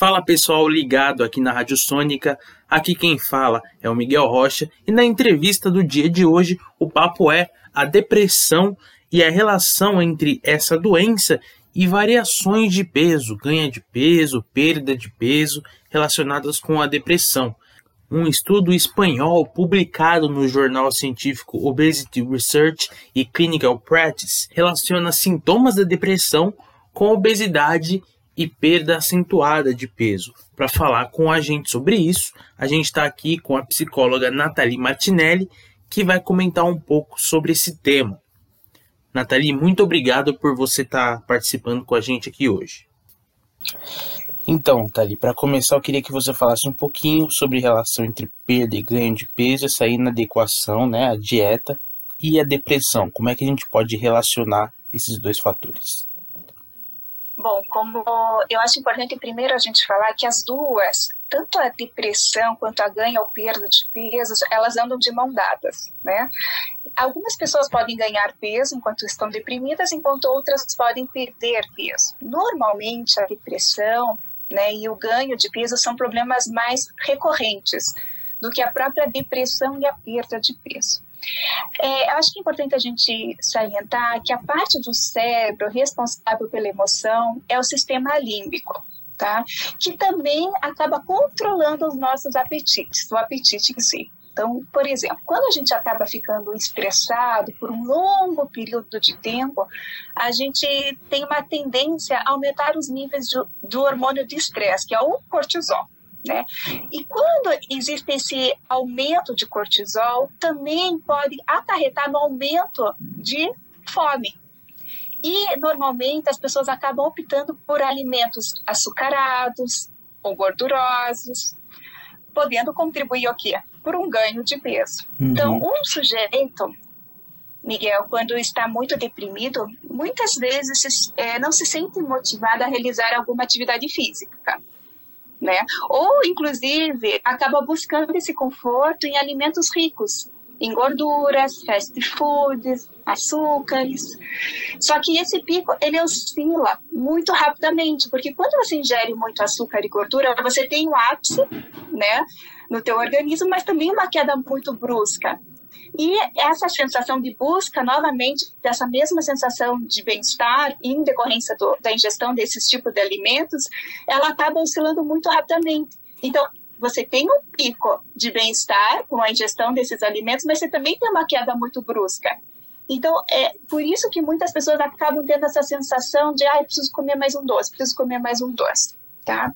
Fala pessoal ligado aqui na Rádio Sônica, aqui quem fala é o Miguel Rocha e na entrevista do dia de hoje o papo é a depressão e a relação entre essa doença e variações de peso, ganho de peso, perda de peso relacionadas com a depressão. Um estudo espanhol publicado no jornal científico Obesity Research e Clinical Practice relaciona sintomas da depressão com obesidade e perda acentuada de peso. Para falar com a gente sobre isso, a gente está aqui com a psicóloga Nathalie Martinelli, que vai comentar um pouco sobre esse tema. Nathalie, muito obrigado por você estar tá participando com a gente aqui hoje. Então, Nathalie, para começar, eu queria que você falasse um pouquinho sobre a relação entre perda e ganho de peso, essa inadequação, né, a dieta e a depressão. Como é que a gente pode relacionar esses dois fatores? Bom, como eu acho importante primeiro a gente falar que as duas, tanto a depressão quanto a ganho ou perda de peso, elas andam de mão dadas, né? Algumas pessoas podem ganhar peso enquanto estão deprimidas, enquanto outras podem perder peso. Normalmente a depressão, né, e o ganho de peso são problemas mais recorrentes do que a própria depressão e a perda de peso. É, acho que é importante a gente salientar que a parte do cérebro responsável pela emoção é o sistema límbico. Tá? Que também acaba controlando os nossos apetites, o apetite em si. Então, por exemplo, quando a gente acaba ficando estressado por um longo período de tempo, a gente tem uma tendência a aumentar os níveis de, do hormônio de estresse, que é o cortisol. Né? E quando existe esse aumento de cortisol, também pode acarretar no aumento de fome. E normalmente as pessoas acabam optando por alimentos açucarados ou gordurosos, podendo contribuir o quê? Por um ganho de peso. Uhum. Então, um sujeito, Miguel, quando está muito deprimido, muitas vezes é, não se sente motivado a realizar alguma atividade física né? Ou, inclusive, acaba buscando esse conforto em alimentos ricos, em gorduras, fast foods, açúcares. Só que esse pico, ele oscila muito rapidamente, porque quando você ingere muito açúcar e gordura, você tem um ápice, né, no teu organismo, mas também uma queda muito brusca. E essa sensação de busca, novamente, dessa mesma sensação de bem-estar em decorrência do, da ingestão desses tipos de alimentos, ela acaba oscilando muito rapidamente. Então, você tem um pico de bem-estar com a ingestão desses alimentos, mas você também tem uma queda muito brusca. Então, é por isso que muitas pessoas acabam tendo essa sensação de, ah, preciso comer mais um doce, preciso comer mais um doce, tá?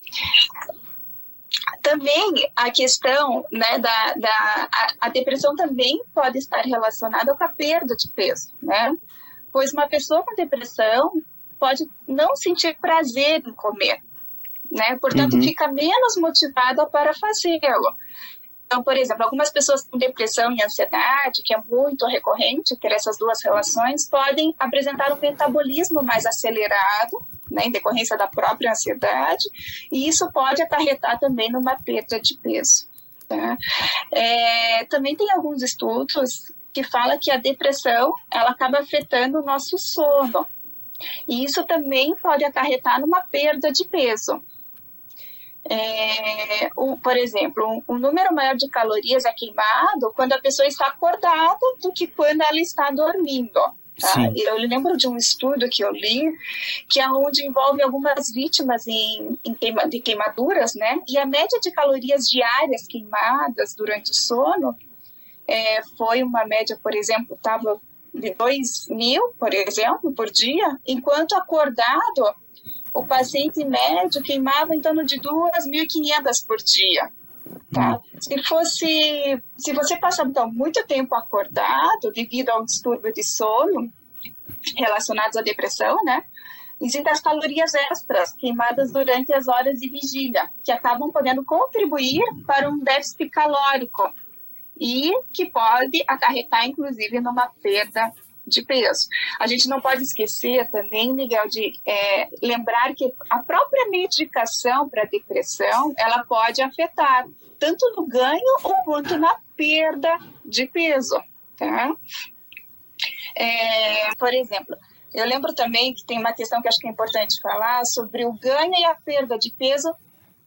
Também a questão né, da, da a, a, depressão também pode estar relacionada com a perda de peso, né? Pois uma pessoa com depressão pode não sentir prazer em comer, né? Portanto, uhum. fica menos motivada para fazê-lo. Então, por exemplo, algumas pessoas com depressão e ansiedade, que é muito recorrente ter essas duas relações, podem apresentar um metabolismo mais acelerado, né, em decorrência da própria ansiedade, e isso pode acarretar também numa perda de peso. Tá? É, também tem alguns estudos que falam que a depressão ela acaba afetando o nosso sono, e isso também pode acarretar numa perda de peso. É, um, por exemplo, um, um, número maior de calorias é queimado quando a pessoa está acordada do que quando ela está dormindo. Tá? Eu lembro de um estudo que eu li, que é onde envolve algumas vítimas em, em queima, de queimaduras, né? E a média de calorias diárias queimadas durante o sono é, foi uma média, por exemplo, estava de 2 mil, por exemplo, por dia, enquanto acordado o paciente médio queimava em torno de 2.500 por dia. Tá? Hum. Se fosse, se você passar então muito tempo acordado devido a um distúrbio de sono relacionados à depressão, né? Existem as calorias extras queimadas durante as horas de vigília, que acabam podendo contribuir para um déficit calórico e que pode acarretar, inclusive, numa perda de peso. A gente não pode esquecer também, Miguel, de é, lembrar que a própria medicação para depressão ela pode afetar tanto no ganho ou quanto na perda de peso, tá? É, por exemplo, eu lembro também que tem uma questão que acho que é importante falar sobre o ganho e a perda de peso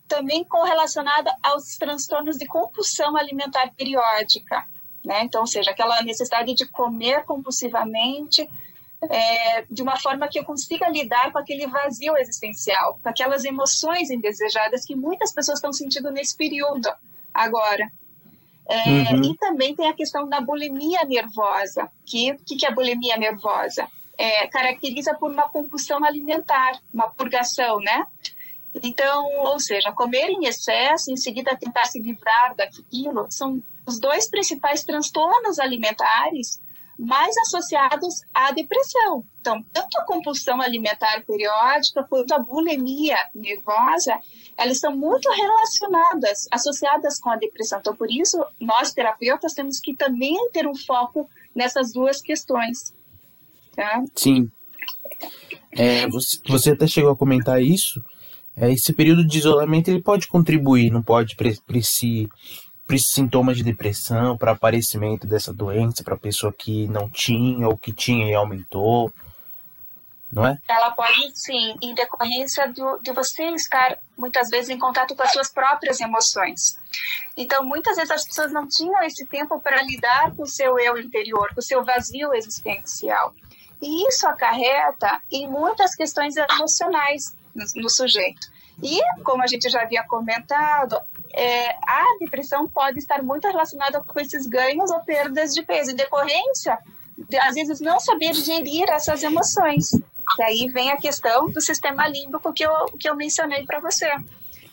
também correlacionada aos transtornos de compulsão alimentar periódica, né? Então, ou seja, aquela necessidade de comer compulsivamente é, de uma forma que eu consiga lidar com aquele vazio existencial, com aquelas emoções indesejadas que muitas pessoas estão sentindo nesse período agora. É, uhum. E também tem a questão da bulimia nervosa, que o que, que é bulimia nervosa? É, caracteriza por uma compulsão alimentar, uma purgação, né? Então, ou seja, comer em excesso, em seguida tentar se livrar daquilo, são os dois principais transtornos alimentares mais associados à depressão. Então, tanto a compulsão alimentar periódica quanto a bulimia nervosa, elas são muito relacionadas, associadas com a depressão. Então, por isso, nós terapeutas temos que também ter um foco nessas duas questões. Tá? Sim. É, você, você até chegou a comentar isso. É, esse período de isolamento ele pode contribuir, não pode para esse para sintomas de depressão, para aparecimento dessa doença, para pessoa que não tinha ou que tinha e aumentou, não é? Ela pode sim, em decorrência do, de você estar muitas vezes em contato com as suas próprias emoções. Então, muitas vezes as pessoas não tinham esse tempo para lidar com o seu eu interior, com o seu vazio existencial. E isso acarreta em muitas questões emocionais no, no sujeito. E, como a gente já havia comentado, é, a depressão pode estar muito relacionada com esses ganhos ou perdas de peso, em decorrência, de, às vezes, não saber gerir essas emoções. E aí vem a questão do sistema límbico que eu, que eu mencionei para você.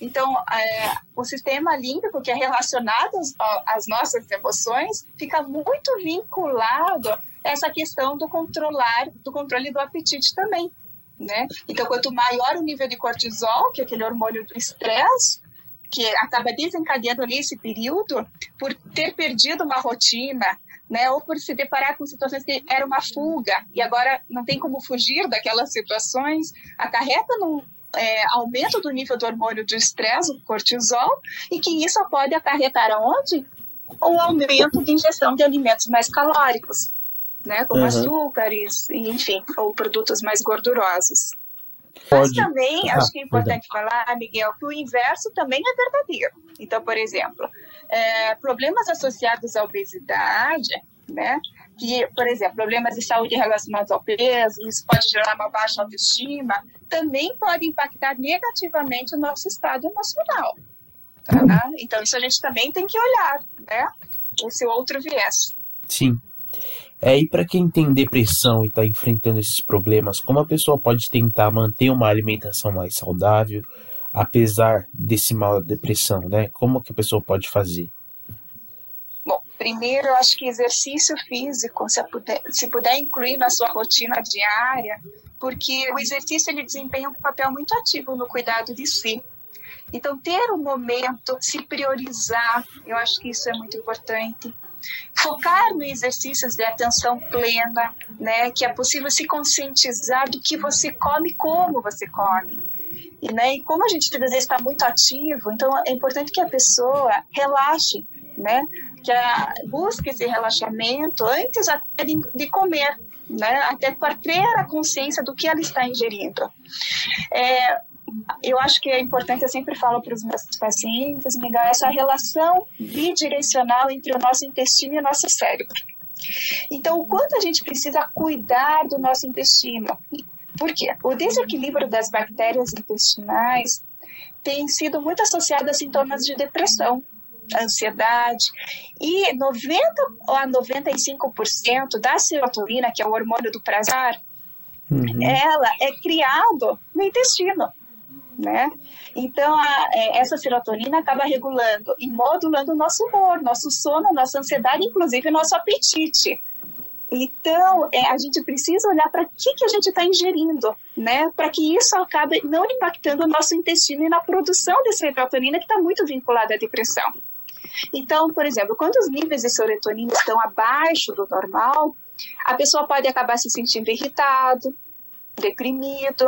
Então, é, o sistema límbico, que é relacionado às, nossas emoções, fica muito vinculado a essa questão do controlar, do controle do apetite também. Né? Então, quanto maior o nível de cortisol, que é aquele hormônio do estresse, que acaba desencadeando nesse período, por ter perdido uma rotina, né, ou por se deparar com situações que era uma fuga e agora não tem como fugir daquelas situações, acarreta num é, aumento do nível do hormônio do estresse, o cortisol, e que isso pode acarretar aonde? O aumento de ingestão de alimentos mais calóricos né? Como uhum. açúcares, enfim, ou produtos mais gordurosos. Pode. Mas também, ah, acho que é importante perdão. falar, Miguel, que o inverso também é verdadeiro. Então, por exemplo, é, problemas associados à obesidade, né? Que, por exemplo, problemas de saúde relacionados ao peso, isso pode gerar uma baixa autoestima, também pode impactar negativamente o nosso estado emocional. Tá? Então, isso a gente também tem que olhar, né? Esse outro viés. Sim. É, e para quem tem depressão e está enfrentando esses problemas, como a pessoa pode tentar manter uma alimentação mais saudável, apesar desse mal da depressão, né? Como que a pessoa pode fazer? Bom, primeiro eu acho que exercício físico, se puder, se puder incluir na sua rotina diária, porque o exercício ele desempenha um papel muito ativo no cuidado de si. Então, ter um momento, se priorizar, eu acho que isso é muito importante focar no exercícios de atenção plena, né, que é possível se conscientizar do que você come, como você come. E, né, e como a gente às vezes está muito ativo, então é importante que a pessoa relaxe, né, que a, busque esse relaxamento antes até de, de comer, né, até para ter a consciência do que ela está ingerindo. É, eu acho que é importante, eu sempre falo para os meus pacientes, Miguel, essa relação bidirecional entre o nosso intestino e o nosso cérebro. Então, o quanto a gente precisa cuidar do nosso intestino? Por quê? O desequilíbrio das bactérias intestinais tem sido muito associado a sintomas de depressão, ansiedade. E 90 a 95% da serotonina, que é o hormônio do prazer, uhum. ela é criado no intestino né? Então, a, é, essa serotonina acaba regulando e modulando o nosso humor, nosso sono, nossa ansiedade, inclusive nosso apetite. Então, é, a gente precisa olhar para o que, que a gente está ingerindo, né? Para que isso acabe não impactando o nosso intestino e na produção de serotonina, que está muito vinculada à depressão. Então, por exemplo, quando os níveis de serotonina estão abaixo do normal, a pessoa pode acabar se sentindo irritado, deprimido,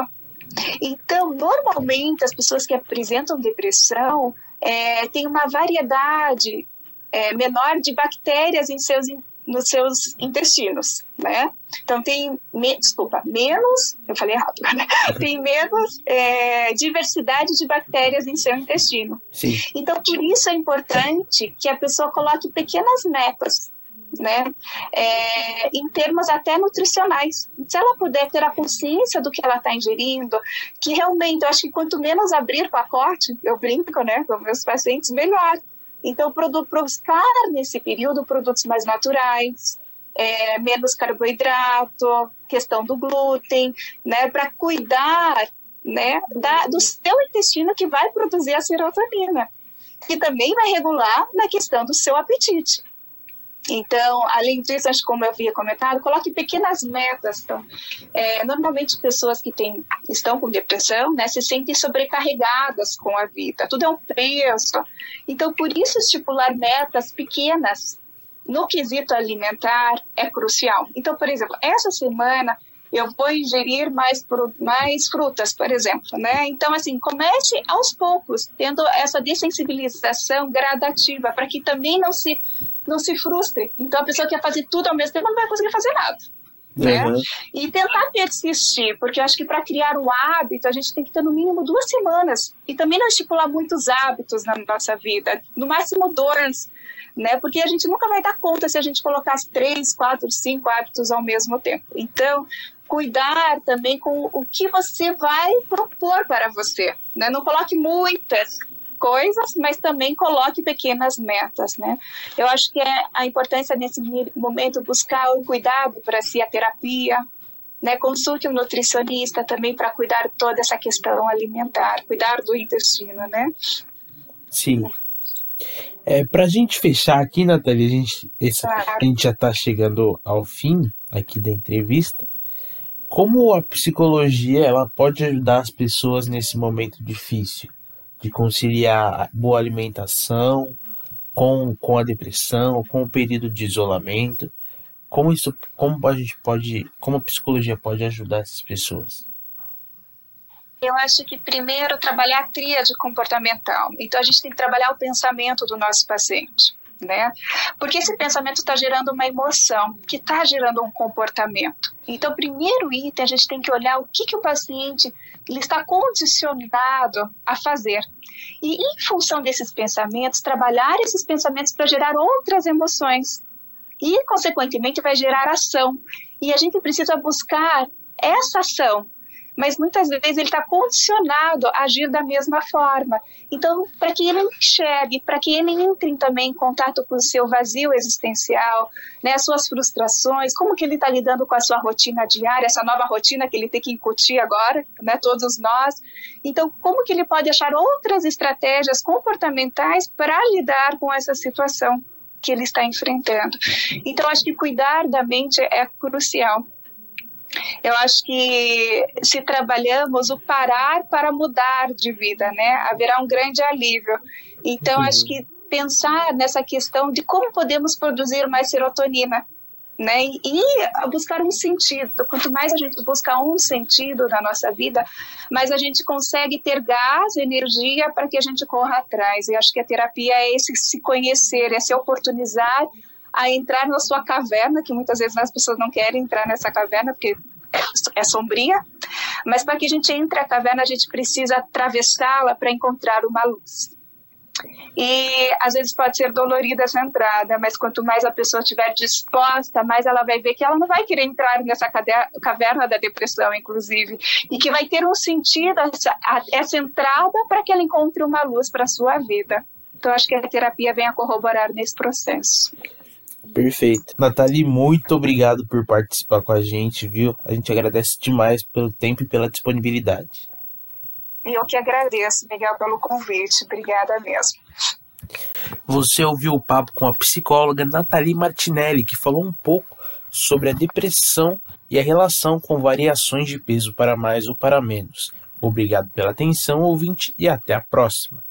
então, normalmente, as pessoas que apresentam depressão é, têm uma variedade é, menor de bactérias em seus nos seus intestinos, né? Então tem, me, desculpa, menos, eu falei errado, né? tem menos é, diversidade de bactérias em seu intestino. Sim. Então por isso é importante que a pessoa coloque pequenas metas, né? É, em termos até nutricionais. Se ela puder ter a consciência do que ela está ingerindo, que realmente eu acho que quanto menos abrir pacote, eu brinco, né, com meus pacientes, melhor. Então, buscar nesse período produtos mais naturais, é, menos carboidrato, questão do glúten, né, para cuidar né, da, do seu intestino que vai produzir a serotonina, que também vai regular na questão do seu apetite. Então, além disso, acho como eu havia comentado, coloque pequenas metas. Então, é, normalmente pessoas que têm, estão com depressão, né, se sentem sobrecarregadas com a vida. Tudo é um peso. Então, por isso estipular metas pequenas no quesito alimentar é crucial. Então, por exemplo, essa semana eu vou ingerir mais, mais frutas, por exemplo, né? Então, assim, comece aos poucos, tendo essa dessensibilização gradativa, para que também não se não se frustre. Então, a pessoa que quer fazer tudo ao mesmo tempo não vai conseguir fazer nada. Né? Uhum. E tentar persistir, porque eu acho que para criar um hábito a gente tem que ter no mínimo duas semanas e também não estipular muitos hábitos na nossa vida, no máximo dois, né? Porque a gente nunca vai dar conta se a gente colocar três, quatro, cinco hábitos ao mesmo tempo. Então, cuidar também com o que você vai propor para você, né? Não coloque muitas coisas, mas também coloque pequenas metas, né? Eu acho que é a importância nesse momento buscar o cuidado para si, a terapia, né? Consulte um nutricionista também para cuidar toda essa questão alimentar, cuidar do intestino, né? Sim. É, para a gente fechar aqui, Nathalie, a gente, essa, claro. a gente já está chegando ao fim aqui da entrevista. Como a psicologia ela pode ajudar as pessoas nesse momento difícil? De conciliar boa alimentação com, com a depressão, com o período de isolamento. Como isso, como a gente pode, como a psicologia pode ajudar essas pessoas? Eu acho que primeiro trabalhar a tríade comportamental. Então a gente tem que trabalhar o pensamento do nosso paciente né? Porque esse pensamento está gerando uma emoção, que está gerando um comportamento. Então, primeiro item, a gente tem que olhar o que, que o paciente ele está condicionado a fazer. E, em função desses pensamentos, trabalhar esses pensamentos para gerar outras emoções. E, consequentemente, vai gerar ação. E a gente precisa buscar essa ação mas muitas vezes ele está condicionado a agir da mesma forma. Então, para que ele enxergue, para que ele entre também em contato com o seu vazio existencial, né, as suas frustrações, como que ele está lidando com a sua rotina diária, essa nova rotina que ele tem que incutir agora, né, todos nós. Então, como que ele pode achar outras estratégias comportamentais para lidar com essa situação que ele está enfrentando? Então, acho que cuidar da mente é crucial. Eu acho que se trabalhamos o parar para mudar de vida, né, haverá um grande alívio. Então, uhum. acho que pensar nessa questão de como podemos produzir mais serotonina, né? E buscar um sentido. Quanto mais a gente busca um sentido na nossa vida, mais a gente consegue ter gás, energia para que a gente corra atrás. E acho que a terapia é esse se conhecer, é se oportunizar a entrar na sua caverna, que muitas vezes as pessoas não querem entrar nessa caverna porque é sombria, mas para que a gente entre a caverna, a gente precisa atravessá-la para encontrar uma luz. E às vezes pode ser dolorida essa entrada, mas quanto mais a pessoa estiver disposta, mais ela vai ver que ela não vai querer entrar nessa caverna da depressão, inclusive, e que vai ter um sentido essa, essa entrada para que ela encontre uma luz para a sua vida. Então, acho que a terapia vem a corroborar nesse processo. Perfeito. Nathalie, muito obrigado por participar com a gente, viu? A gente agradece demais pelo tempo e pela disponibilidade. Eu que agradeço, Miguel, pelo convite. Obrigada mesmo. Você ouviu o papo com a psicóloga Nathalie Martinelli, que falou um pouco sobre a depressão e a relação com variações de peso para mais ou para menos. Obrigado pela atenção, ouvinte, e até a próxima.